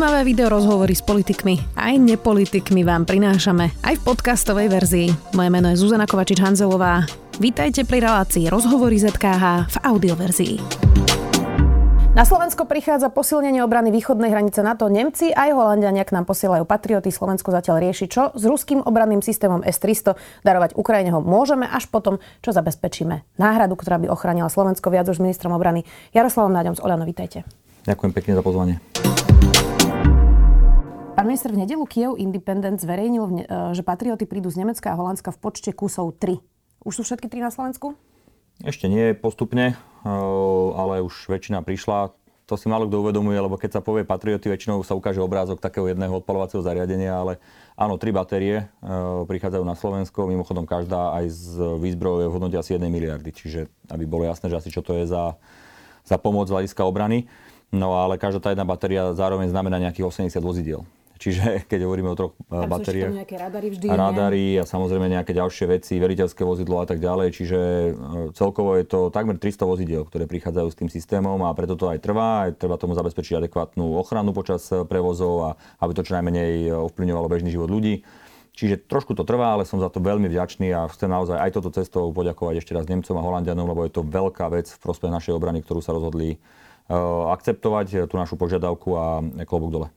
Zaujímavé video rozhovory s politikmi aj nepolitikmi vám prinášame aj v podcastovej verzii. Moje meno je Zuzana Kovačič-Hanzelová. Vítajte pri relácii Rozhovory ZKH v audioverzii. Na Slovensko prichádza posilnenie obrany východnej hranice NATO. Nemci aj Holandiania k nám posielajú patrioty. Slovensko zatiaľ rieši, čo s ruským obranným systémom S-300 darovať Ukrajine ho môžeme až potom, čo zabezpečíme náhradu, ktorá by ochránila Slovensko viac už ministrom obrany. Jaroslavom Náďom z Oľano, vítajte. Ďakujem pekne za pozvanie. Pán minister, v nedelu Kiev Independent zverejnil, e, že patrioty prídu z Nemecka a Holandska v počte kusov 3. Už sú všetky tri na Slovensku? Ešte nie postupne, e, ale už väčšina prišla. To si málo kto uvedomuje, lebo keď sa povie patrioty, väčšinou sa ukáže obrázok takého jedného odpalovacieho zariadenia, ale áno, tri batérie e, prichádzajú na Slovensko, mimochodom každá aj z výzbrojov v hodnote asi 1 miliardy, čiže aby bolo jasné, že asi čo to je za, za pomoc z hľadiska obrany. No ale každá tá jedna batéria zároveň znamená nejakých 80 vozidiel. Čiže keď hovoríme o troch Tam batériách. nejaké radary vždy. Radary a samozrejme nejaké ďalšie veci, veriteľské vozidlo a tak ďalej. Čiže e, celkovo je to takmer 300 vozidiel, ktoré prichádzajú s tým systémom a preto to aj trvá. Aj treba tomu zabezpečiť adekvátnu ochranu počas e, prevozov a aby to čo najmenej ovplyvňovalo bežný život ľudí. Čiže trošku to trvá, ale som za to veľmi vďačný a chcem naozaj aj toto cestou poďakovať ešte raz Nemcom a Holandianom, lebo je to veľká vec v prospech našej obrany, ktorú sa rozhodli akceptovať tú našu požiadavku a klobúk dole.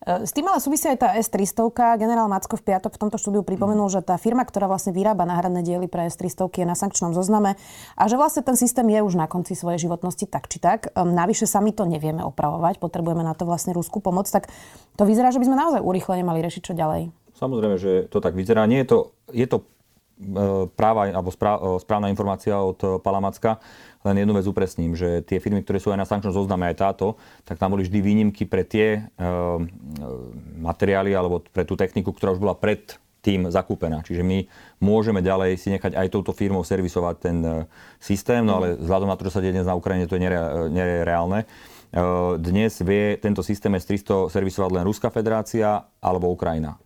E, s tým ale súvisí aj tá S-300. Generál Macko v piatok v tomto štúdiu pripomenul, že tá firma, ktorá vlastne vyrába náhradné diely pre S-300 je na sankčnom zozname a že vlastne ten systém je už na konci svojej životnosti tak či tak. Ehm, navyše sami to nevieme opravovať, potrebujeme na to vlastne rúskú pomoc, tak to vyzerá, že by sme naozaj urýchlene mali riešiť čo ďalej. Samozrejme, že to tak vyzerá. Nie je to, je to e, práva alebo e, správna informácia od Palamacka. Len jednu vec upresním, že tie firmy, ktoré sú aj na sankčnom zozname, aj táto, tak tam boli vždy výnimky pre tie e, materiály alebo pre tú techniku, ktorá už bola pred tým zakúpená. Čiže my môžeme ďalej si nechať aj touto firmou servisovať ten e, systém, no ale vzhľadom na to, čo sa deje dnes na Ukrajine, to je nereálne. E, dnes vie tento systém S-300 servisovať len Ruská federácia alebo Ukrajina.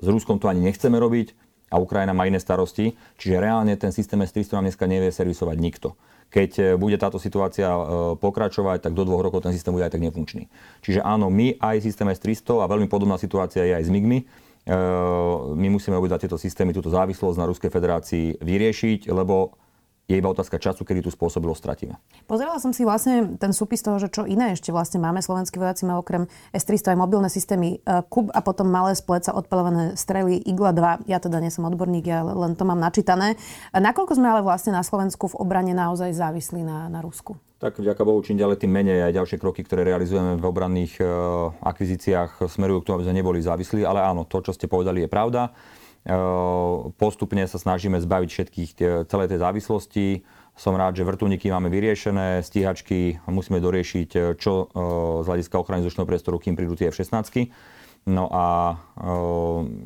S Ruskom to ani nechceme robiť a Ukrajina má iné starosti, čiže reálne ten systém S-300 nám dneska nevie servisovať nikto keď e, bude táto situácia e, pokračovať, tak do dvoch rokov ten systém bude aj tak nefunkčný. Čiže áno, my aj systém S300 a veľmi podobná situácia je aj s MIGmi, e, my musíme obidva tieto systémy, túto závislosť na Ruskej federácii vyriešiť, lebo je iba otázka času, kedy tú spôsobilosť stratíme. Pozerala som si vlastne ten súpis toho, že čo iné ešte vlastne máme. Slovenskí vojaci majú okrem S-300 aj mobilné systémy e, KUB a potom malé z pleca odpalované strely Igla 2. Ja teda nie som odborník, ja len to mám načítané. Nakoľko sme ale vlastne na Slovensku v obrane naozaj závislí na, na Rusku? Tak vďaka Bohu, čím ďalej, tým menej aj ďalšie kroky, ktoré realizujeme v obranných e, akvizíciách, smerujú k tomu, aby sme neboli závislí. Ale áno, to, čo ste povedali, je pravda. Postupne sa snažíme zbaviť všetkých celej tej závislosti. Som rád, že vrtulníky máme vyriešené, stíhačky musíme doriešiť, e, čo e, z hľadiska ochrany vzdušného priestoru, kým prídu tie F-16. No a e,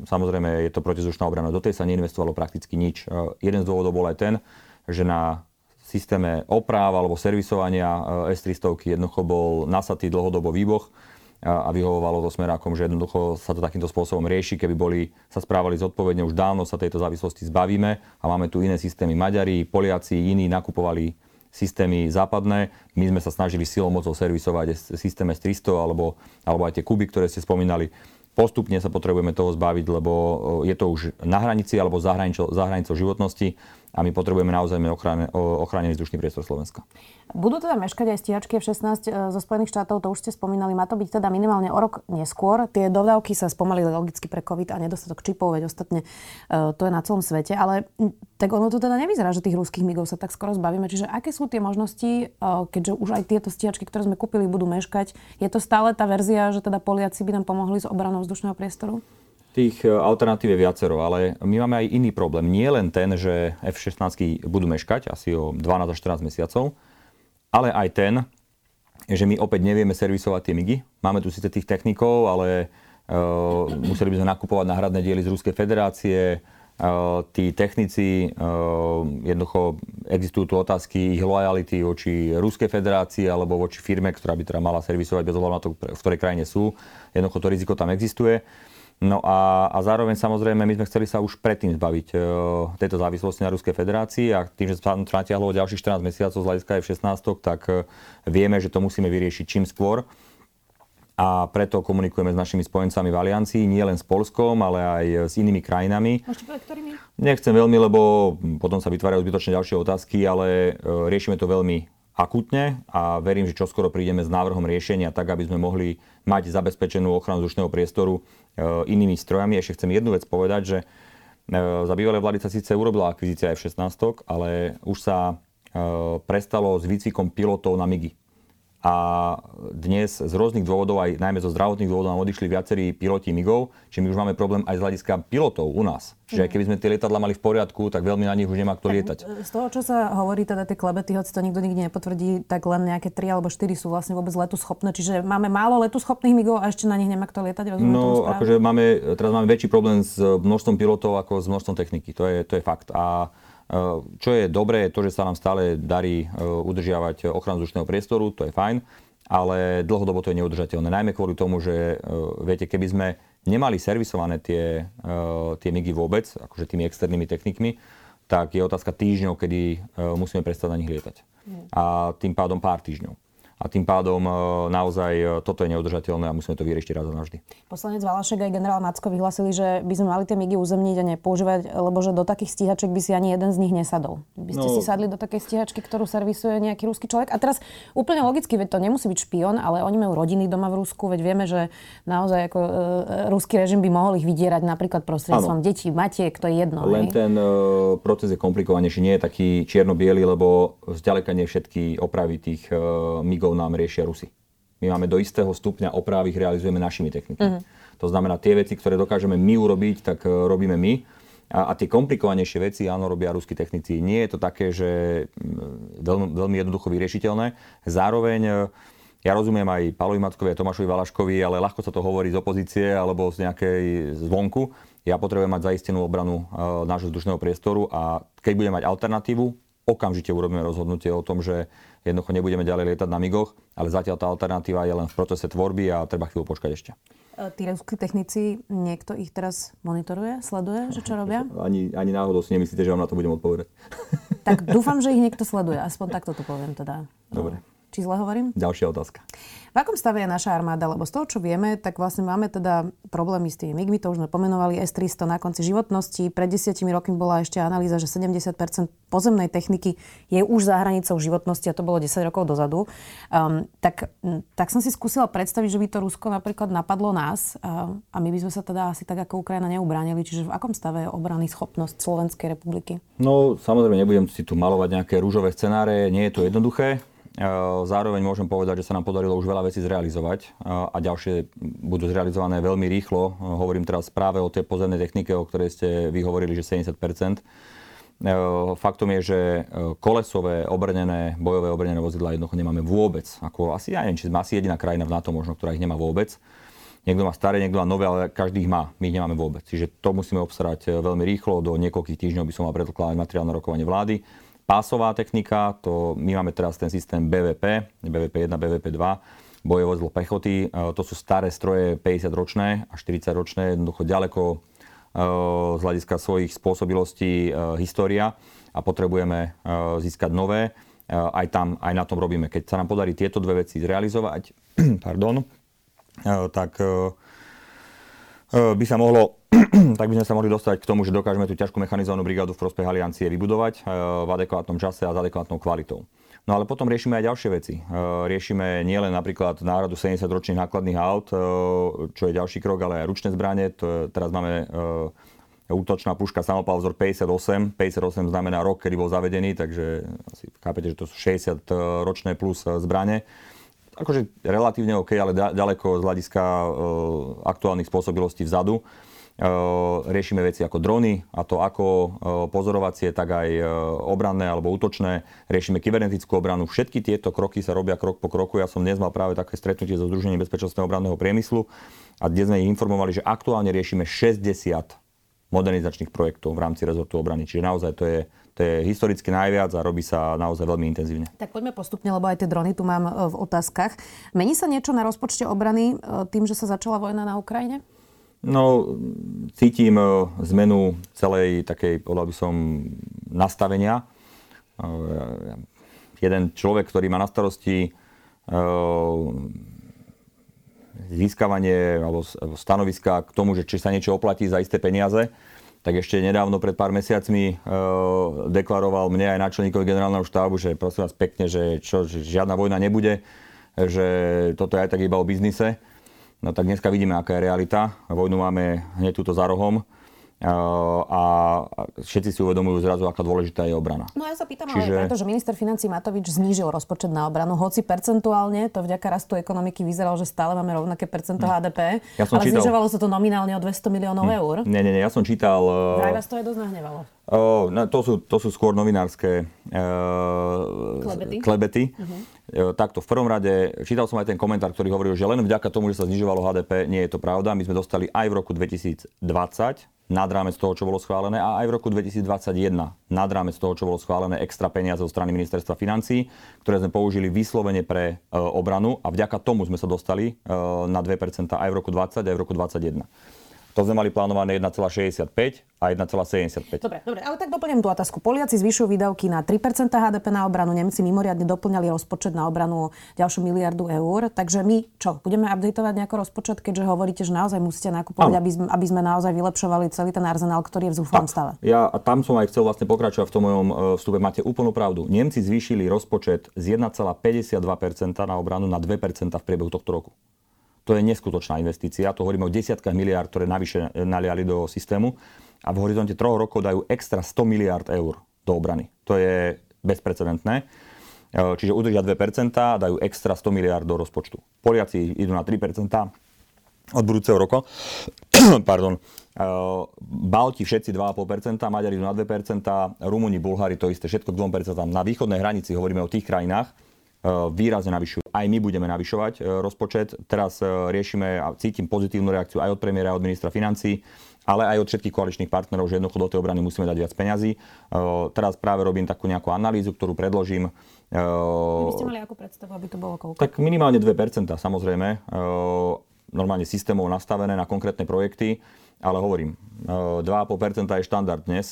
samozrejme je to protizdušná obrana. Do tej sa neinvestovalo prakticky nič. Jeden z dôvodov bol aj ten, že na systéme opráv alebo servisovania S-300 jednoducho bol nasatý dlhodobo výboh a vyhovovalo to smerákom, že jednoducho sa to takýmto spôsobom rieši. Keby boli, sa správali zodpovedne, už dávno sa tejto závislosti zbavíme a máme tu iné systémy. Maďari, Poliaci, iní nakupovali systémy západné. My sme sa snažili silou mocou servisovať systém S300 alebo, alebo aj tie kuby, ktoré ste spomínali. Postupne sa potrebujeme toho zbaviť, lebo je to už na hranici alebo za hranicou životnosti a my potrebujeme naozaj ochránený vzdušný priestor Slovenska. Budú teda meškať aj stíhačky F-16 e, zo Spojených štátov, to už ste spomínali, má to byť teda minimálne o rok neskôr. Tie dodávky sa spomalili logicky pre COVID a nedostatok čipov, veď ostatne e, to je na celom svete, ale tak ono to teda nevyzerá, že tých ruských migov sa tak skoro zbavíme. Čiže aké sú tie možnosti, e, keďže už aj tieto stíhačky, ktoré sme kúpili, budú meškať? Je to stále tá verzia, že teda Poliaci by nám pomohli s obranou vzdušného priestoru? Tých alternatív je viacero, ale my máme aj iný problém. Nie len ten, že F-16 budú meškať asi o 12 až 14 mesiacov, ale aj ten, že my opäť nevieme servisovať tie MIGy. Máme tu síce tých technikov, ale uh, museli by sme nakupovať náhradné diely z Ruskej federácie. Uh, tí technici, uh, jednoducho existujú tu otázky ich lojality voči Ruskej federácii alebo voči firme, ktorá by teda mala servisovať bez ohľadu na to, v ktorej krajine sú. Jednoducho to riziko tam existuje. No a, a zároveň samozrejme my sme chceli sa už predtým zbaviť e, tejto závislosti na Ruskej federácii a tým, že sa to natiahlo ďalších 14 mesiacov z hľadiska F-16, tak e, vieme, že to musíme vyriešiť čím skôr. a preto komunikujeme s našimi spojencami v Aliancii, nie len s Polskom, ale aj s inými krajinami. Môžete povedať, ktorými? Nechcem veľmi, lebo potom sa vytvárajú zbytočne ďalšie otázky, ale e, riešime to veľmi akutne a verím, že čoskoro prídeme s návrhom riešenia tak, aby sme mohli mať zabezpečenú ochranu vzdušného priestoru e, inými strojami. Ešte chcem jednu vec povedať, že e, za bývalé vlády sa síce urobila akvizícia F-16, ale už sa prestalo s výcvikom pilotov na MIGI a dnes z rôznych dôvodov, aj najmä zo zdravotných dôvodov, nám odišli viacerí piloti MIGov, čiže my už máme problém aj z hľadiska pilotov u nás. Čiže mm. keby sme tie lietadla mali v poriadku, tak veľmi na nich už nemá kto lietať. Z toho, čo sa hovorí, teda tie klebety, hoci to nikto nikdy nepotvrdí, tak len nejaké 3 alebo 4 sú vlastne vôbec letu schopné. Čiže máme málo letu schopných MIGov a ešte na nich nemá kto lietať. Rozumiem no, akože máme, teraz máme väčší problém s množstvom pilotov ako s množstvom techniky. To je, to je fakt. A čo je dobré, je to, že sa nám stále darí e, udržiavať ochranu vzdušného priestoru, to je fajn ale dlhodobo to je neudržateľné. Najmä kvôli tomu, že uh, viete, keby sme nemali servisované tie, tie MIGy vôbec, akože tými externými technikmi, tak je otázka týždňov, kedy musíme prestať na nich lietať. Mm. A tým pádom pár týždňov a tým pádom e, naozaj e, toto je neudržateľné a musíme to vyriešiť raz a navždy. Poslanec Valašek aj generál Macko vyhlasili, že by sme mali tie migy uzemniť a nepoužívať, lebo že do takých stíhaček by si ani jeden z nich nesadol. By ste no, si sadli do takej stíhačky, ktorú servisuje nejaký ruský človek. A teraz úplne logicky, veď to nemusí byť špion, ale oni majú rodiny doma v Rusku, veď vieme, že naozaj ako e, ruský režim by mohol ich vydierať napríklad prostredstvom detí, matiek, to je jedno. Len hej? ten uh, proces je komplikovanejší, nie je taký čierno-biely, lebo zďaleka nie všetky opravy tých uh, migov technikou nám riešia Rusy. My máme do istého stupňa opravy, ich realizujeme našimi technikami. Uh-huh. To znamená, tie veci, ktoré dokážeme my urobiť, tak uh, robíme my. A, a tie komplikovanejšie veci, áno, robia ruskí technici. Nie je to také, že mm, veľmi, veľmi jednoducho vyriešiteľné. Zároveň uh, ja rozumiem aj Palovi Mackovi a Tomášovi Valaškovi, ale ľahko sa to hovorí z opozície alebo z nejakej zvonku. Ja potrebujem mať zaistenú obranu uh, nášho vzdušného priestoru a keď budem mať alternatívu, okamžite urobíme rozhodnutie o tom, že jednoducho nebudeme ďalej lietať na migoch, ale zatiaľ tá alternatíva je len v procese tvorby a treba chvíľu počkať ešte. E, tí ruskí technici, niekto ich teraz monitoruje, sleduje, že čo robia? Ani, ani náhodou si nemyslíte, že vám na to budem odpovedať. Tak dúfam, že ich niekto sleduje, aspoň takto to poviem teda. Dobre. Či zle hovorím? Ďalšia otázka. V akom stave je naša armáda? Lebo z toho, čo vieme, tak vlastne máme teda problémy s tými MIGmi, to už sme pomenovali, S-300 na konci životnosti. Pred desiatimi rokmi bola ešte analýza, že 70% pozemnej techniky je už za hranicou životnosti a to bolo 10 rokov dozadu. Um, tak, tak som si skúsila predstaviť, že by to Rusko napríklad napadlo nás a, a my by sme sa teda asi tak ako Ukrajina neubránili. Čiže v akom stave je obrany schopnosť Slovenskej republiky? No samozrejme nebudem si tu malovať nejaké rúžové scenáre, nie je to jednoduché. Zároveň môžem povedať, že sa nám podarilo už veľa vecí zrealizovať a ďalšie budú zrealizované veľmi rýchlo. Hovorím teraz práve o tej pozemnej technike, o ktorej ste vy hovorili, že 70% Faktom je, že kolesové obrnené, bojové obrnené vozidla jednoducho nemáme vôbec. Ako asi, ja neviem, či sme asi jediná krajina v NATO možno, ktorá ich nemá vôbec. Niekto má staré, niekto má nové, ale každý ich má. My ich nemáme vôbec. Čiže to musíme obstarať veľmi rýchlo. Do niekoľkých týždňov by som mal predkladať materiál na rokovanie vlády pásová technika, to my máme teraz ten systém BVP, BVP 1, BVP 2, boje vozidlo pechoty. E, to sú staré stroje 50 ročné a 40 ročné, jednoducho ďaleko e, z hľadiska svojich spôsobilostí e, história a potrebujeme získať nové. Aj tam, aj na tom robíme. Keď sa nám podarí tieto dve veci zrealizovať, pardon, tak by sa mohlo tak by sme sa mohli dostať k tomu, že dokážeme tú ťažkú mechanizovanú brigádu v prospech aliancie vybudovať eh, v adekvátnom čase a s adekvátnou kvalitou. No ale potom riešime aj ďalšie veci. Eh, riešime nielen napríklad náradu 70-ročných nákladných aut, eh, čo je ďalší krok, ale aj ručné zbranie. Teraz máme útočná puška samopal vzor 58. 58 znamená rok, kedy bol zavedený, takže asi chápete, že to sú 60 ročné plus zbranie akože relatívne OK, ale ďaleko z hľadiska aktuálnych spôsobilostí vzadu. Riešime veci ako drony, a to ako pozorovacie, tak aj obranné alebo útočné. Riešime kybernetickú obranu. Všetky tieto kroky sa robia krok po kroku. Ja som dnes mal práve také stretnutie so Združením bezpečnostného obranného priemyslu a dnes sme ich informovali, že aktuálne riešime 60 modernizačných projektov v rámci rezortu obrany. Čiže naozaj to je, to je historicky najviac a robí sa naozaj veľmi intenzívne. Tak poďme postupne, lebo aj tie drony tu mám e, v otázkach. Mení sa niečo na rozpočte obrany e, tým, že sa začala vojna na Ukrajine? No, cítim e, zmenu celej takej, povedal by som, nastavenia. E, jeden človek, ktorý má na starosti e, získavanie alebo stanoviska k tomu, že či sa niečo oplatí za isté peniaze, tak ešte nedávno, pred pár mesiacmi, deklaroval mne aj náčelníkovi generálneho štábu, že prosím vás pekne, že, čo, že žiadna vojna nebude, že toto je aj tak iba o biznise. No tak dneska vidíme, aká je realita. Vojnu máme hneď túto za rohom a všetci si uvedomujú zrazu, aká dôležitá je obrana. No ja sa pýtam Čiže... ale preto, že minister financí Matovič znížil rozpočet na obranu, hoci percentuálne to vďaka rastu ekonomiky vyzeralo, že stále máme rovnaké percento hmm. HDP, ja som ale čítal... znižovalo sa to nominálne o 200 miliónov hmm. eur. Nie, nie, nie, ja som čítal... Vraj vás to je dosť nahnevalo. Oh, no, to, sú, to sú skôr novinárske uh, klebety. klebety. Uh-huh. takto, v prvom rade, čítal som aj ten komentár, ktorý hovoril, že len vďaka tomu, že sa znižovalo HDP, nie je to pravda. My sme dostali aj v roku 2020 nad rámec toho, čo bolo schválené a aj v roku 2021 nad rámec toho, čo bolo schválené extra peniaze zo strany ministerstva financí, ktoré sme použili vyslovene pre e, obranu a vďaka tomu sme sa dostali e, na 2% aj v roku 20 aj v roku 2021. To sme mali plánované 1,65 a 1,75. Dobre, dobre, ale tak doplním tú otázku. Poliaci zvyšujú výdavky na 3% HDP na obranu, Nemci mimoriadne doplňali rozpočet na obranu ďalšiu miliardu eur. Takže my čo, budeme updateovať nejako rozpočet, keďže hovoríte, že naozaj musíte nakupovať, aby sme, aby sme naozaj vylepšovali celý ten arzenál, ktorý je v zúfalom stave? Ja a tam som aj chcel vlastne pokračovať v tom mojom e, vstupe. Máte úplnú pravdu. Nemci zvýšili rozpočet z 1,52% na obranu na 2% v priebehu tohto roku. To je neskutočná investícia. To hovoríme o desiatkách miliárd, ktoré navyše naliali do systému. A v horizonte troch rokov dajú extra 100 miliárd eur do obrany. To je bezprecedentné. E, čiže udržia 2%, dajú extra 100 miliárd do rozpočtu. Poliaci idú na 3% od budúceho roka. Pardon. E, Balti všetci 2,5%, Maďari idú na 2%, Rumúni, Bulhári to isté, všetko k 2%. Na východnej hranici hovoríme o tých krajinách, výrazne navyšujú. Aj my budeme navyšovať e, rozpočet. Teraz e, riešime a cítim pozitívnu reakciu aj od premiéra, aj od ministra financí, ale aj od všetkých koaličných partnerov, že jednoducho do tej obrany musíme dať viac peňazí. Teraz práve robím takú nejakú analýzu, ktorú predložím. Vy ste mali akú predstavu, aby to bolo koľko? Tak minimálne 2%, samozrejme. Normálne systémov nastavené na konkrétne projekty. Ale hovorím, 2,5% je štandard dnes,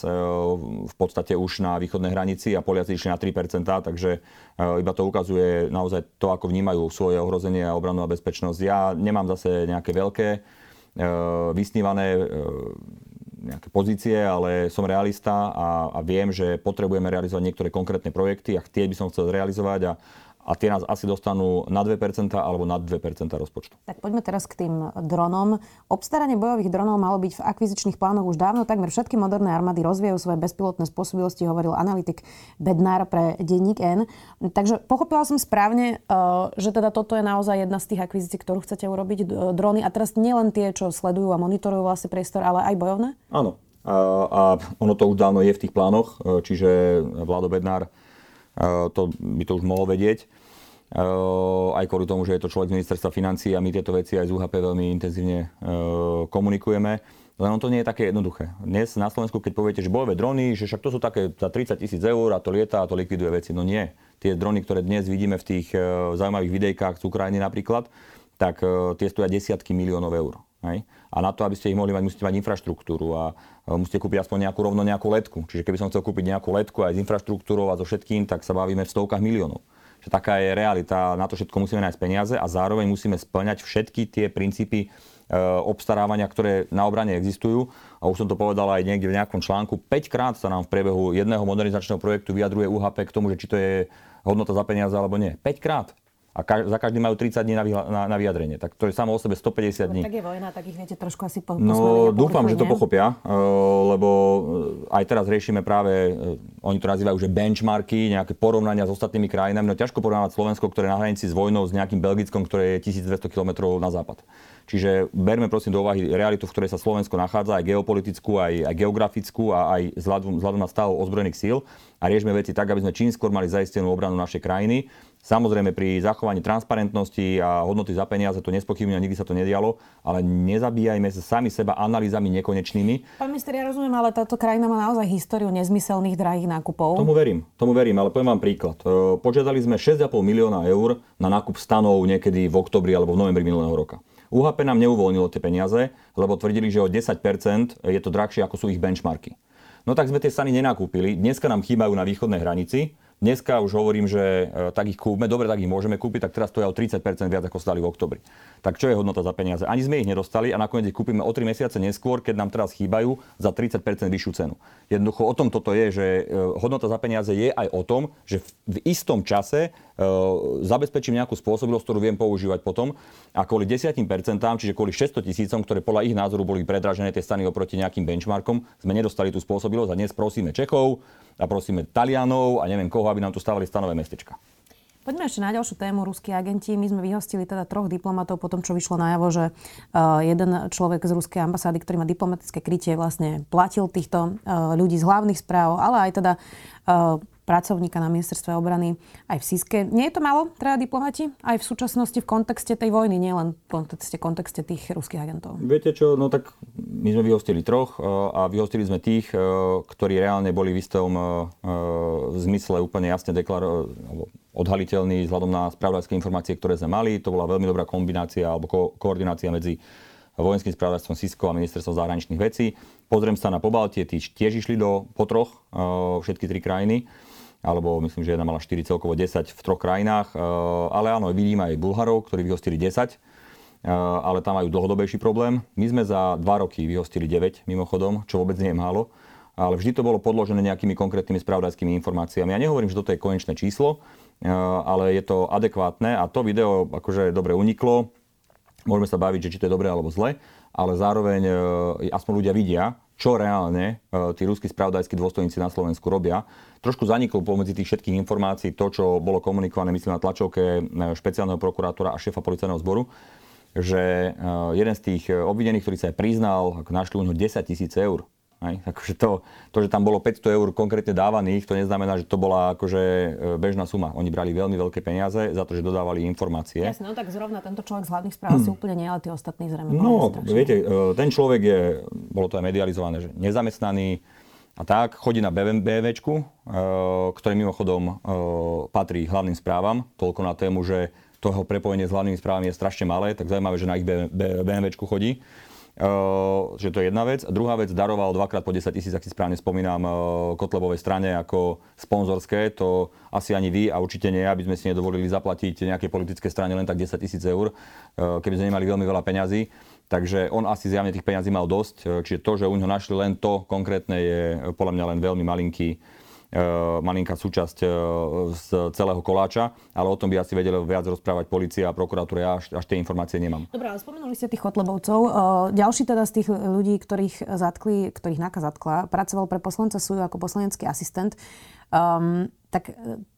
v podstate už na východnej hranici a Poliaci išli na 3%, takže iba to ukazuje naozaj to, ako vnímajú svoje ohrozenie a obranu a bezpečnosť. Ja nemám zase nejaké veľké vysnívané nejaké pozície, ale som realista a, a viem, že potrebujeme realizovať niektoré konkrétne projekty a tie by som chcel realizovať a, a tie nás asi dostanú na 2% alebo na 2% rozpočtu. Tak poďme teraz k tým dronom. Obstaranie bojových dronov malo byť v akvizičných plánoch už dávno. Takmer všetky moderné armády rozvíjajú svoje bezpilotné spôsobilosti, hovoril analytik Bednár pre denník N. Takže pochopila som správne, eh, že teda toto je naozaj jedna z tých akvizícií, ktorú chcete urobiť, drony. A teraz nielen tie, čo sledujú a monitorujú vlastne priestor, ale aj bojovné? Áno. A, ono to už dávno je v tých plánoch, eh, čiže Vlado Bednár to by to už mohol vedieť aj kvôli tomu, že je to človek z ministerstva financí a my tieto veci aj z UHP veľmi intenzívne komunikujeme. Len on to nie je také jednoduché. Dnes na Slovensku, keď poviete, že bojové drony, že však to sú také za 30 tisíc eur a to lieta a to likviduje veci. No nie. Tie drony, ktoré dnes vidíme v tých e, zaujímavých videjkách z Ukrajiny napríklad, tak e, tie stoja desiatky miliónov eur. Hej? A na to, aby ste ich mohli mať, musíte mať infraštruktúru a e, musíte kúpiť aspoň nejakú rovno nejakú letku. Čiže keby som chcel kúpiť nejakú letku aj s infraštruktúrou a so všetkým, tak sa bavíme v stovkách miliónov že taká je realita, na to všetko musíme nájsť peniaze a zároveň musíme splňať všetky tie princípy e, obstarávania, ktoré na obrane existujú. A už som to povedal aj niekde v nejakom článku. 5 krát sa nám v priebehu jedného modernizačného projektu vyjadruje UHP k tomu, že či to je hodnota za peniaze alebo nie. 5 krát a ka- za každý majú 30 dní na, vyhla- na, na vyjadrenie. Tak to je samo o sebe 150 dní. Tak je vojna, tak ich viete trošku asi po- No dúfam, že to pochopia, uh, lebo aj teraz riešime práve, uh, oni to nazývajú, že benchmarky, nejaké porovnania s ostatnými krajinami. No ťažko porovnávať Slovensko, ktoré je na hranici s vojnou, s nejakým Belgickom, ktoré je 1200 km na západ. Čiže berme prosím do úvahy realitu, v ktorej sa Slovensko nachádza, aj geopolitickú, aj, aj geografickú a aj vzhľadom, vzhľadom na stav ozbrojených síl a riešme veci tak, aby sme čím skôr mali zaistenú obranu našej krajiny. Samozrejme pri zachovaní transparentnosti a hodnoty za peniaze to nespochybňujem, nikdy sa to nedialo, ale nezabíjajme sa sami seba analýzami nekonečnými. Pán minister, ja rozumiem, ale táto krajina má naozaj históriu nezmyselných drahých nákupov. Tomu verím, tomu verím, ale poviem vám príklad. E, požiadali sme 6,5 milióna eur na nákup stanov niekedy v oktobri alebo v novembri minulého roka. UHP nám neuvoľnilo tie peniaze, lebo tvrdili, že o 10% je to drahšie, ako sú ich benchmarky. No tak sme tie stany nenakúpili. Dneska nám chýbajú na východnej hranici. Dneska už hovorím, že e, tak ich kúpme, dobre, tak ich môžeme kúpiť, tak teraz to je o 30% viac, ako stali v oktobri. Tak čo je hodnota za peniaze? Ani sme ich nedostali a nakoniec ich kúpime o 3 mesiace neskôr, keď nám teraz chýbajú za 30% vyššiu cenu. Jednoducho o tom toto je, že e, hodnota za peniaze je aj o tom, že v istom čase e, zabezpečím nejakú spôsobilosť, ktorú viem používať potom a kvôli 10%, čiže kvôli 600 tisícom, ktoré podľa ich názoru boli predražené tie stany oproti nejakým benchmarkom, sme nedostali tú spôsobilosť a dnes prosíme Čechov, a prosíme Talianov a neviem koho, aby nám tu stavali stanové mestečka. Poďme ešte na ďalšiu tému, ruskí agenti. My sme vyhostili teda troch diplomatov po tom, čo vyšlo najavo, že uh, jeden človek z ruskej ambasády, ktorý má diplomatické krytie, vlastne platil týchto uh, ľudí z hlavných správ, ale aj teda uh, pracovníka na ministerstve obrany aj v Siske. Nie je to málo, teda diplomati? Aj v súčasnosti v kontexte tej vojny, nielen v kontexte, kontexte tých ruských agentov. Viete čo, no tak my sme vyhostili troch e, a vyhostili sme tých, e, ktorí reálne boli v istom e, zmysle úplne jasne deklarovaní odhaliteľní vzhľadom na spravodajské informácie, ktoré sme mali. To bola veľmi dobrá kombinácia alebo ko- koordinácia medzi vojenským spravodajstvom Sisko a ministerstvom zahraničných vecí. Pozriem sa na Pobaltie, tí tiež išli do potroch, všetky tri krajiny alebo myslím, že jedna mala 4, celkovo 10 v troch krajinách. Eh, ale áno, vidím aj Bulharov, ktorí vyhostili 10, eh, ale tam majú dlhodobejší problém. My sme za 2 roky vyhostili 9 mimochodom, čo vôbec nie je málo, ale vždy to bolo podložené nejakými konkrétnymi spravodajskými informáciami. Ja nehovorím, že toto je konečné číslo, eh, ale je to adekvátne a to video akože dobre uniklo. Môžeme sa baviť, že či to je dobre alebo zle, ale zároveň aspoň ľudia vidia, čo reálne tí ruskí spravodajskí dôstojníci na Slovensku robia. Trošku zaniklo pomedzi tých všetkých informácií to, čo bolo komunikované, myslím, na tlačovke e, špeciálneho prokurátora a šéfa policajného zboru, že e, jeden z tých obvinených, ktorý sa aj priznal, našli u neho 10 tisíc eur Hej. Akože to, to, že tam bolo 500 eur konkrétne dávaných, to neznamená, že to bola akože e, bežná suma. Oni brali veľmi veľké peniaze za to, že dodávali informácie. Jasne, no tak zrovna tento človek z hlavných správ si úplne nie, ale tí ostatní zrejme. No, viete, e, ten človek je, bolo to aj medializované, že nezamestnaný a tak, chodí na BMWčku, e, ktorý mimochodom patrí hlavným správam, toľko na tému, že toho prepojenie s hlavnými správami je strašne malé, tak zaujímavé, že na ich BMWčku chodí. Uh, že to je jedna vec. A druhá vec, daroval dvakrát po 10 tisíc, ak si správne spomínam, uh, Kotlebovej strane ako sponzorské. To asi ani vy a určite nie, aby sme si nedovolili zaplatiť nejaké politické strane len tak 10 tisíc eur, uh, keby sme nemali veľmi veľa peňazí. Takže on asi zjavne tých peňazí mal dosť. Čiže to, že u neho našli len to konkrétne, je podľa mňa len veľmi malinký malinká súčasť e, z celého koláča, ale o tom by asi vedeli viac rozprávať policia a prokuratúra. Ja až, až tie informácie nemám. Dobre, ale spomenuli ste tých Kotlebovcov. E, ďalší teda z tých ľudí, ktorých zatkli, ktorých NAKA zatkla, pracoval pre poslanca Suju ako poslanecký asistent. Um, tak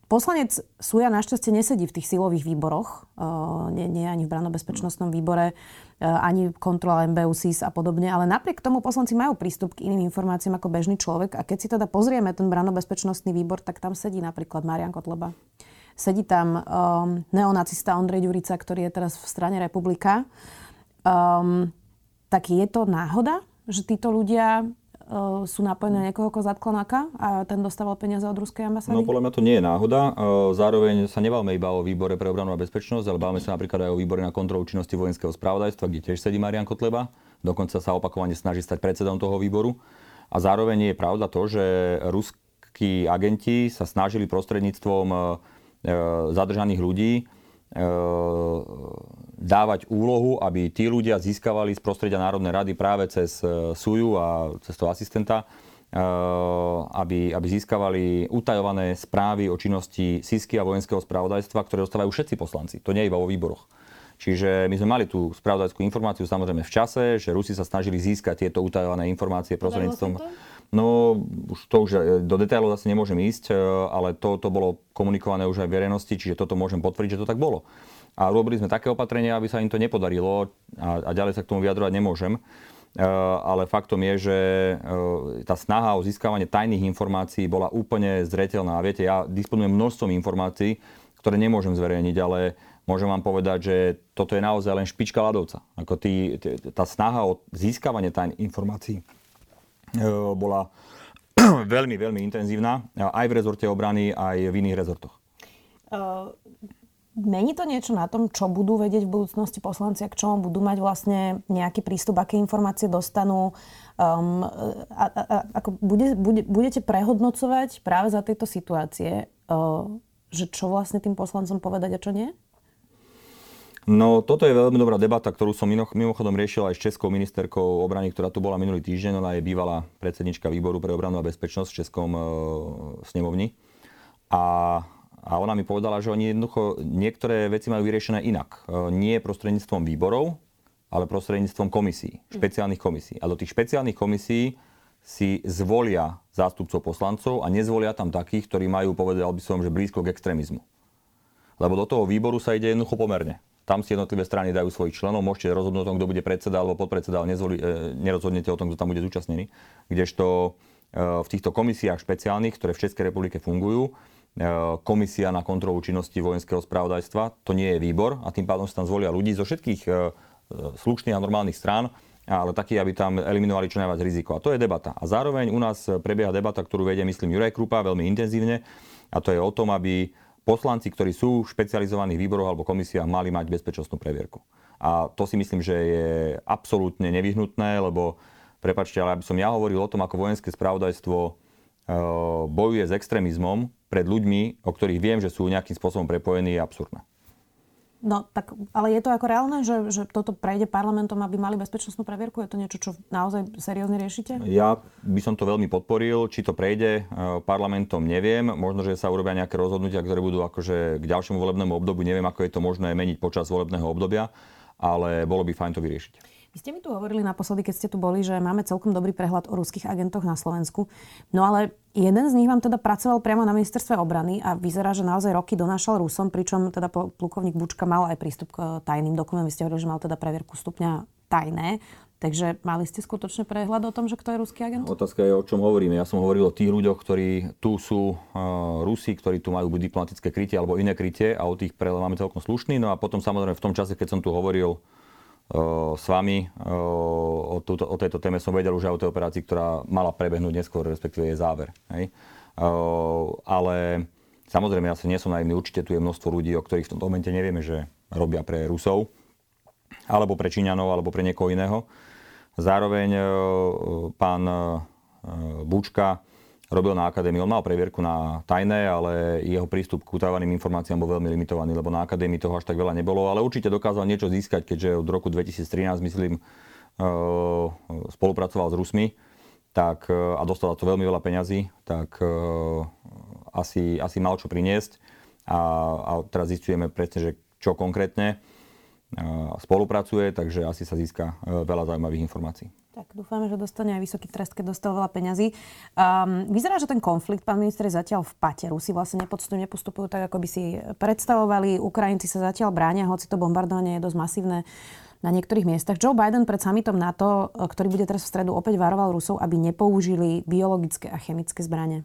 Poslanec Suja našťastie nesedí v tých silových výboroch, uh, nie, nie ani v branobezpečnostnom výbore, uh, ani kontrola MBU, SIS a podobne, ale napriek tomu poslanci majú prístup k iným informáciám ako bežný človek a keď si teda pozrieme ten branobezpečnostný výbor, tak tam sedí napríklad Marian Kotleba. Sedí tam um, neonacista Ondrej Ďurica, ktorý je teraz v strane Republika. Um, tak je to náhoda, že títo ľudia uh, sú napojené na niekoho ako Zatklanáka a ten dostával peniaze od ruskej ambasády? No podľa mňa to nie je náhoda. Uh, zároveň sa nebavme iba o výbore pre obranu a bezpečnosť, ale bavme sa napríklad aj o výbore na kontrolu činnosti vojenského spravodajstva, kde tiež sedí Marian Kotleba. Dokonca sa opakovane snaží stať predsedom toho výboru. A zároveň je pravda to, že ruskí agenti sa snažili prostredníctvom zadržaných ľudí dávať úlohu, aby tí ľudia získavali z prostredia Národnej rady práve cez e, SUJU a cez toho asistenta, e, aby, aby získavali utajované správy o činnosti SISky a vojenského spravodajstva, ktoré dostávajú všetci poslanci. To nie je iba vo výboroch. Čiže my sme mali tú spravodajskú informáciu samozrejme v čase, že Rusi sa snažili získať tieto utajované informácie prostredníctvom... No, už to už e, do detailov zase nemôžem ísť, e, ale to, to bolo komunikované už aj v verejnosti, čiže toto môžem potvrdiť, že to tak bolo. A robili sme také opatrenia, aby sa im to nepodarilo a, a ďalej sa k tomu vyjadrovať nemôžem. Uh, ale faktom je, že tá snaha o získavanie tajných informácií bola úplne zretelná. Viete, ja disponujem množstvom informácií, ktoré nemôžem zverejniť, ale môžem vám povedať, že toto je naozaj len špička ľadovca. Ako tý, tá snaha o získavanie tajných informácií E, bola veľmi, veľmi intenzívna aj v rezorte obrany, aj v iných rezortoch. Uh, mení to niečo na tom, čo budú vedieť v budúcnosti poslanci a k čomu budú mať vlastne nejaký prístup, aké informácie dostanú? Um, a, a, ako bude, bude, budete prehodnocovať práve za tejto situácie, že čo vlastne tým poslancom povedať a čo nie? No, toto je veľmi dobrá debata, ktorú som mimochodom riešil aj s českou ministerkou obrany, ktorá tu bola minulý týždeň. Ona je bývalá predsednička výboru pre obranu a bezpečnosť v Českom e, snemovni. A, a ona mi povedala, že oni jednoducho niektoré veci majú vyriešené inak. E, nie prostredníctvom výborov, ale prostredníctvom komisí, špeciálnych komisí. A do tých špeciálnych komisí si zvolia zástupcov poslancov a nezvolia tam takých, ktorí majú, povedal by som, že blízko k extrémizmu. Lebo do toho výboru sa ide jednoducho pomerne. Tam si jednotlivé strany dajú svojich členov, môžete rozhodnúť o tom, kto bude predseda alebo podpredseda, ale nezvoli, e, nerozhodnete o tom, kto tam bude zúčastnený. Kdežto e, v týchto komisiách špeciálnych, ktoré v Českej republike fungujú, e, komisia na kontrolu činnosti vojenského spravodajstva, to nie je výbor a tým pádom sa tam zvolia ľudí zo všetkých slušných a normálnych strán, ale takí, aby tam eliminovali čo najviac riziko. A to je debata. A zároveň u nás prebieha debata, ktorú vedie, myslím, Juraj Krupa veľmi intenzívne, a to je o tom, aby poslanci, ktorí sú v špecializovaných výboroch alebo komisiách, mali mať bezpečnostnú previerku. A to si myslím, že je absolútne nevyhnutné, lebo prepačte, ale aby som ja hovoril o tom, ako vojenské spravodajstvo e, bojuje s extrémizmom pred ľuďmi, o ktorých viem, že sú nejakým spôsobom prepojení, je absurdné. No tak, ale je to ako reálne, že, že toto prejde parlamentom, aby mali bezpečnostnú previerku? Je to niečo, čo naozaj seriózne riešite? Ja by som to veľmi podporil. Či to prejde e, parlamentom, neviem. Možno, že sa urobia nejaké rozhodnutia, ktoré budú akože k ďalšiemu volebnému obdobiu. Neviem, ako je to možné meniť počas volebného obdobia, ale bolo by fajn to vyriešiť. Vy ste mi tu hovorili naposledy, keď ste tu boli, že máme celkom dobrý prehľad o ruských agentoch na Slovensku. No ale jeden z nich vám teda pracoval priamo na ministerstve obrany a vyzerá, že naozaj roky donášal Rusom, pričom teda plukovník Bučka mal aj prístup k tajným dokumentom. Vy ste hovorili, že mal teda previerku stupňa tajné. Takže mali ste skutočne prehľad o tom, že kto je ruský agent? Otázka je, o čom hovoríme. Ja som hovoril o tých ľuďoch, ktorí tu sú uh, Rusi, ktorí tu majú buď diplomatické krytie alebo iné krytie a o tých prehľad máme celkom slušný. No a potom samozrejme v tom čase, keď som tu hovoril s vami o, túto, o tejto téme som vedel už aj o tej operácii, ktorá mala prebehnúť neskôr, respektíve je záver. Hej. Ale samozrejme, ja sa nie som naivný, určite tu je množstvo ľudí, o ktorých v tomto momente nevieme, že robia pre Rusov, alebo pre Číňanov, alebo pre niekoho iného. Zároveň pán Bučka robil na akadémii. On mal previerku na tajné, ale jeho prístup k utávaným informáciám bol veľmi limitovaný, lebo na akadémii toho až tak veľa nebolo, ale určite dokázal niečo získať, keďže od roku 2013, myslím, eh, spolupracoval s Rusmi tak, eh, a dostal to veľmi veľa peňazí, tak eh, asi, asi mal čo priniesť. A, a teraz zistujeme presne, že čo konkrétne spolupracuje, takže asi sa získa veľa zaujímavých informácií. Tak dúfame, že dostane aj vysoký trest, keď dostal veľa peňazí. Um, vyzerá, že ten konflikt, pán minister, je zatiaľ v pate. Rusi vlastne nepostupujú, nepostupujú tak, ako by si predstavovali. Ukrajinci sa zatiaľ bránia, hoci to bombardovanie je dosť masívne na niektorých miestach. Joe Biden pred summitom NATO, ktorý bude teraz v stredu, opäť varoval Rusov, aby nepoužili biologické a chemické zbranie.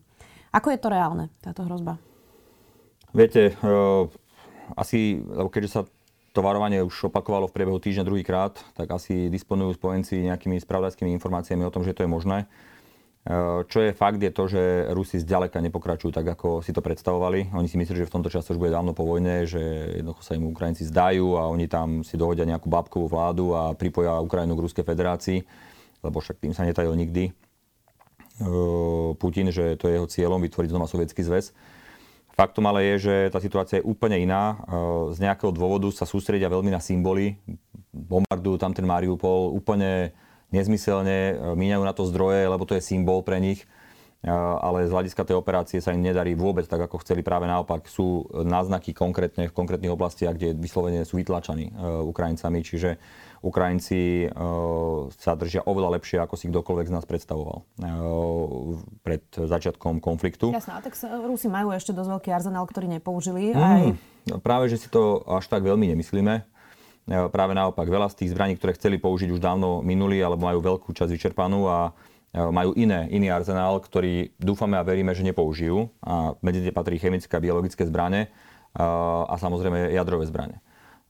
Ako je to reálne, táto hrozba? Viete, uh, asi, keďže sa to varovanie už opakovalo v priebehu týždňa druhýkrát, tak asi disponujú spojenci nejakými spravodajskými informáciami o tom, že to je možné. E, čo je fakt, je to, že Rusi zďaleka nepokračujú tak, ako si to predstavovali. Oni si mysleli, že v tomto čase už bude dávno po vojne, že jednoducho sa im Ukrajinci zdajú a oni tam si dohodia nejakú bábkovú vládu a pripoja Ukrajinu k Ruskej federácii, lebo však tým sa netajil nikdy e, Putin, že to je jeho cieľom vytvoriť znova sovietský zväz. Faktom ale je, že tá situácia je úplne iná. E, z nejakého dôvodu sa sústredia veľmi na symboly. Bombardujú tam ten Mariupol úplne nezmyselne, e, míňajú na to zdroje, lebo to je symbol pre nich. E, ale z hľadiska tej operácie sa im nedarí vôbec tak, ako chceli. Práve naopak sú náznaky konkrétne v konkrétnych oblastiach, kde vyslovene sú vytlačaní Ukrajincami. Čiže Ukrajinci uh, sa držia oveľa lepšie, ako si kdokoľvek z nás predstavoval uh, pred začiatkom konfliktu. Jasné, tak Rusi majú ešte dosť veľký arzenál, ktorý nepoužili. Mm, aj... Práve, že si to až tak veľmi nemyslíme. Práve naopak, veľa z tých zbraní, ktoré chceli použiť už dávno minuli, alebo majú veľkú časť vyčerpanú a majú iné, iný arzenál, ktorý dúfame a veríme, že nepoužijú. A medzi tie patrí chemické a biologické zbranie a samozrejme jadrové zbranie.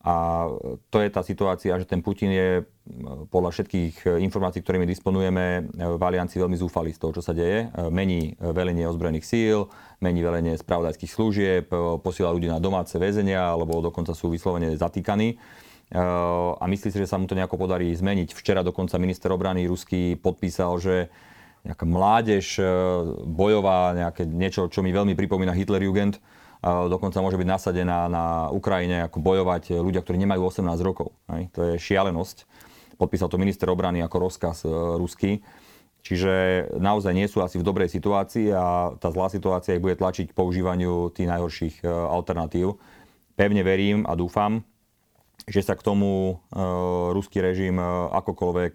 A to je tá situácia, že ten Putin je podľa všetkých informácií, ktorými disponujeme, v aliancii veľmi zúfalý z toho, čo sa deje. Mení velenie ozbrojených síl, mení velenie spravodajských služieb, posiela ľudí na domáce väzenia, alebo dokonca sú vyslovene zatýkaní. A myslí si, že sa mu to nejako podarí zmeniť. Včera dokonca minister obrany ruský podpísal, že nejaká mládež bojová, nejaké niečo, čo mi veľmi pripomína Hitlerjugend, dokonca môže byť nasadená na Ukrajine, ako bojovať ľudia, ktorí nemajú 18 rokov. To je šialenosť. Podpísal to minister obrany ako rozkaz e, ruský. Čiže naozaj nie sú asi v dobrej situácii a tá zlá situácia ich bude tlačiť k používaniu tých najhorších alternatív. Pevne verím a dúfam, že sa k tomu e, ruský režim akokoľvek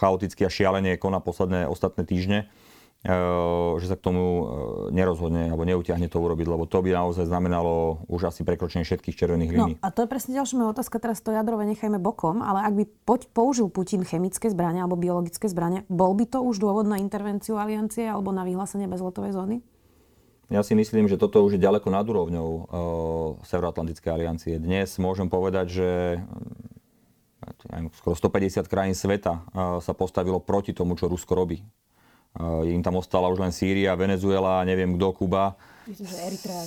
chaoticky a šialene koná posledné ostatné týždne že sa k tomu nerozhodne alebo neutiahne to urobiť, lebo to by naozaj znamenalo už asi prekročenie všetkých červených no, línií. No a to je presne ďalšia moja otázka, teraz to jadrové nechajme bokom, ale ak by použil Putin chemické zbranie alebo biologické zbranie, bol by to už dôvod na intervenciu aliancie alebo na vyhlásenie bezletovej zóny? Ja si myslím, že toto už je ďaleko nad úrovňou uh, Severoatlantickej aliancie. Dnes môžem povedať, že skoro 150 krajín sveta uh, sa postavilo proti tomu, čo Rusko robí. Im tam ostala už len Sýria, Venezuela, neviem kto, Kuba,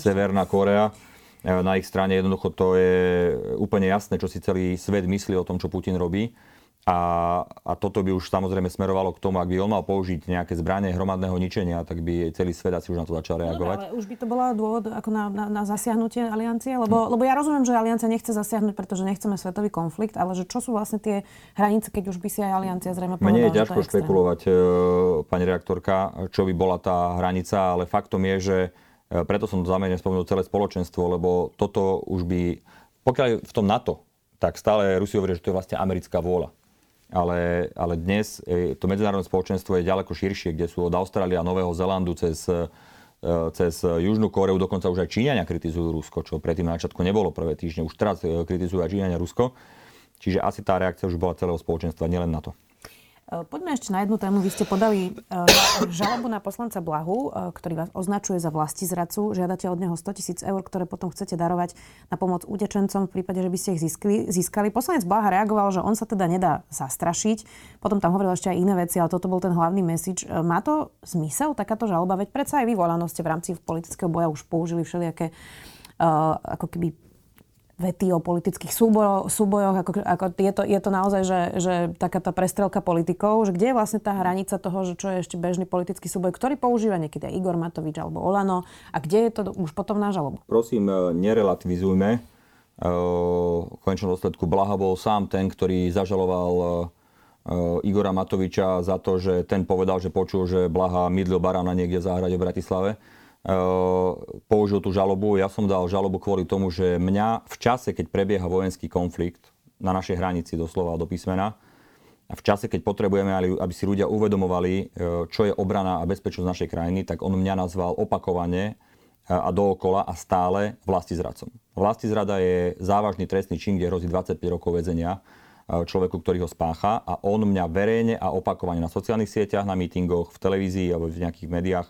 Severná Korea. Na ich strane jednoducho to je úplne jasné, čo si celý svet myslí o tom, čo Putin robí. A, a toto by už samozrejme smerovalo k tomu, ak by on mal použiť nejaké zbranie hromadného ničenia, tak by celý svet asi už na to začal no reagovať. No, ale už by to bola dôvod ako na, na, na zasiahnutie aliancie? Lebo, hm. lebo ja rozumiem, že aliancia nechce zasiahnuť, pretože nechceme svetový konflikt, ale že čo sú vlastne tie hranice, keď už by si aj aliancia zrejme povedala, Mne je ťažko špekulovať, e, pani reaktorka, čo by bola tá hranica, ale faktom je, že e, preto som to zamene spomenul celé spoločenstvo, lebo toto už by, pokiaľ je v tom NATO, tak stále Rusi hovoria, že to je vlastne americká vôľa ale, ale dnes e, to medzinárodné spoločenstvo je ďaleko širšie, kde sú od Austrália a Nového Zelandu cez, e, cez Južnú Koreu, dokonca už aj Číňania kritizujú Rusko, čo predtým na začiatku nebolo prvé týždne, už teraz e, kritizujú aj Číňania Rusko. Čiže asi tá reakcia už bola celého spoločenstva, nielen na to. Eh, poďme ešte na jednu tému. Vy ste podali eh, žalobu na poslanca Blahu, eh, ktorý vás označuje za vlasti zradcu. Žiadate od neho 100 tisíc eur, ktoré potom chcete darovať na pomoc utečencom v prípade, že by ste ich získali. získali. Poslanec Blaha reagoval, že on sa teda nedá zastrašiť. Potom tam hovoril ešte aj iné veci, ale toto bol ten hlavný message. Má to zmysel, takáto žaloba? Veď predsa aj vy, Volano, v rámci politického boja už použili všelijaké ako keby vety o politických súbojoch, súbojoch ako, ako je, to, je to naozaj, že, že taká tá prestrelka politikov, že kde je vlastne tá hranica toho, že čo je ešte bežný politický súboj, ktorý používa niekedy Igor Matovič alebo Olano a kde je to už potom na žalobu? Prosím, e, nerelativizujme. E, v konečnom dôsledku Blaha bol sám ten, ktorý zažaloval e, Igora Matoviča za to, že ten povedal, že počul, že Blaha mydlil barána niekde v záhrade v Bratislave použil tú žalobu. Ja som dal žalobu kvôli tomu, že mňa v čase, keď prebieha vojenský konflikt na našej hranici doslova do písmena, a v čase, keď potrebujeme, aby si ľudia uvedomovali, čo je obrana a bezpečnosť našej krajiny, tak on mňa nazval opakovane a dookola a stále vlasti zradcom. Vlasti zrada je závažný trestný čin, kde hrozí 25 rokov väzenia človeku, ktorý ho spácha a on mňa verejne a opakovane na sociálnych sieťach, na mítingoch, v televízii alebo v nejakých médiách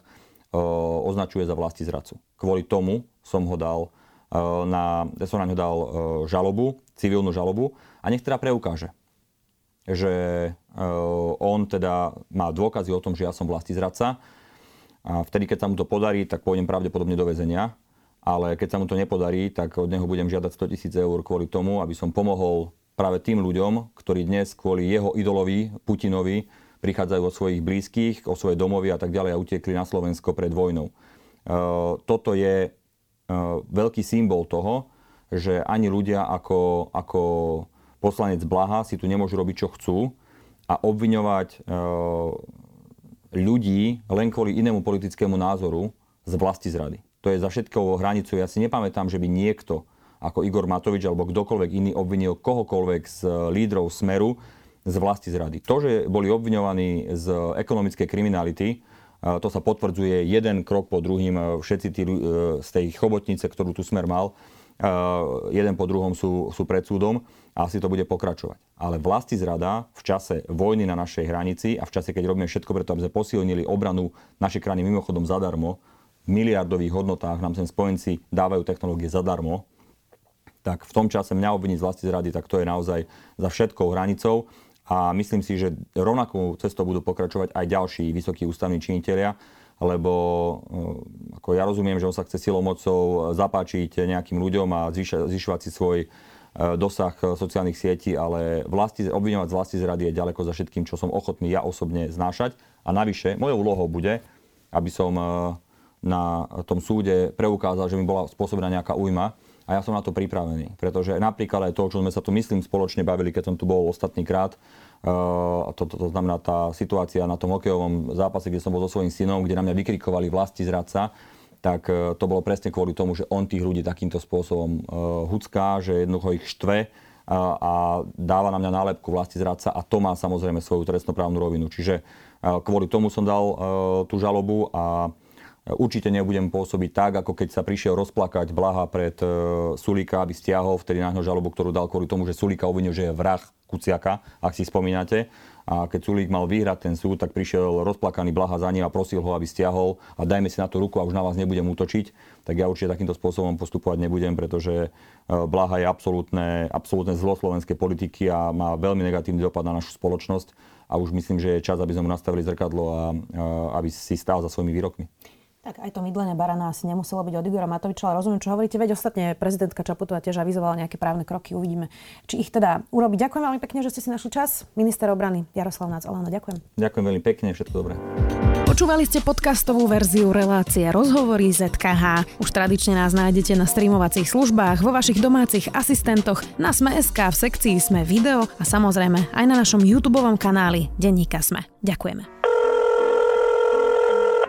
označuje za vlasti zradcu. Kvôli tomu som ho dal na, som na ňo dal žalobu, civilnú žalobu a nech teda preukáže, že on teda má dôkazy o tom, že ja som vlasti zradca a vtedy, keď sa mu to podarí, tak pôjdem pravdepodobne do väzenia, ale keď sa mu to nepodarí, tak od neho budem žiadať 100 tisíc eur kvôli tomu, aby som pomohol práve tým ľuďom, ktorí dnes kvôli jeho idolovi, Putinovi, prichádzajú od svojich blízkych, o svoje domovy a tak ďalej a utekli na Slovensko pred vojnou. E, toto je e, veľký symbol toho, že ani ľudia ako, ako poslanec Blaha si tu nemôžu robiť, čo chcú a obviňovať e, ľudí len kvôli inému politickému názoru z vlasti zrady. To je za všetkou hranicou. Ja si nepamätám, že by niekto ako Igor Matovič alebo kdokoľvek iný obvinil kohokoľvek z lídrov Smeru z vlasti zrady. To, že boli obviňovaní z ekonomickej kriminality, to sa potvrdzuje jeden krok po druhým. Všetci tí e, z tej chobotnice, ktorú tu smer mal, jeden po druhom sú, sú pred súdom a asi to bude pokračovať. Ale vlasti zrada v čase vojny na našej hranici a v čase, keď robíme všetko preto, aby sme posilnili obranu našej krajiny mimochodom zadarmo, v miliardových hodnotách nám sem spojenci dávajú technológie zadarmo, tak v tom čase mňa obviniť z vlasti zrady, tak to je naozaj za všetkou hranicou a myslím si, že rovnakú cestou budú pokračovať aj ďalší vysokí ústavní činitelia, lebo eh, ako ja rozumiem, že on sa chce silou mocou zapáčiť nejakým ľuďom a zvyšovať si svoj, eh, dosah sociálnych sietí, ale vlasti, obviňovať z vlasti zrady je ďaleko za všetkým, čo som ochotný ja osobne znášať. A navyše, mojou úlohou bude, aby som na tom súde preukázal, že mi bola spôsobená nejaká újma a ja som na to pripravený. Pretože napríklad aj to, čo sme sa tu myslím spoločne bavili, keď som tu bol ostatný krát, uh, to, to, to znamená tá situácia na tom hokejovom zápase, kde som bol so svojím synom, kde na mňa vykrikovali vlasti zradca, tak uh, to bolo presne kvôli tomu, že on tých ľudí takýmto spôsobom uh, hucká, že jednoducho ich štve a dáva na mňa nálepku vlasti zradca a to má samozrejme svoju trestnoprávnu rovinu. Čiže kvôli tomu som dal tú žalobu a Určite nebudem pôsobiť tak, ako keď sa prišiel rozplakať Blaha pred e, Sulika, aby stiahol vtedy náhňo žalobu, ktorú dal kvôli tomu, že Sulika obvinil, že je vrah Kuciaka, ak si spomínate. A keď Sulík mal vyhrať ten súd, tak prišiel rozplakaný Blaha za ním a prosil ho, aby stiahol a dajme si na tú ruku a už na vás nebudem útočiť. Tak ja určite takýmto spôsobom postupovať nebudem, pretože e, Blaha je absolútne, absolútne zlo slovenskej politiky a má veľmi negatívny dopad na našu spoločnosť. A už myslím, že je čas, aby sme mu nastavili zrkadlo a, a aby si stál za svojimi výrokmi. Tak aj to mydlenie barana asi nemuselo byť od Igora Matoviča, ale rozumiem, čo hovoríte. Veď ostatne prezidentka Čaputová tiež avizovala nejaké právne kroky. Uvidíme, či ich teda urobí. Ďakujem veľmi pekne, že ste si našli čas. Minister obrany Jaroslav Nác. Alana, ďakujem. Ďakujem veľmi pekne, všetko dobré. Počúvali ste podcastovú verziu relácie Rozhovory ZKH. Už tradične nás nájdete na streamovacích službách, vo vašich domácich asistentoch, na Sme.sk, v sekcii Sme video a samozrejme aj na našom YouTube kanáli Denníka Sme. Ďakujeme.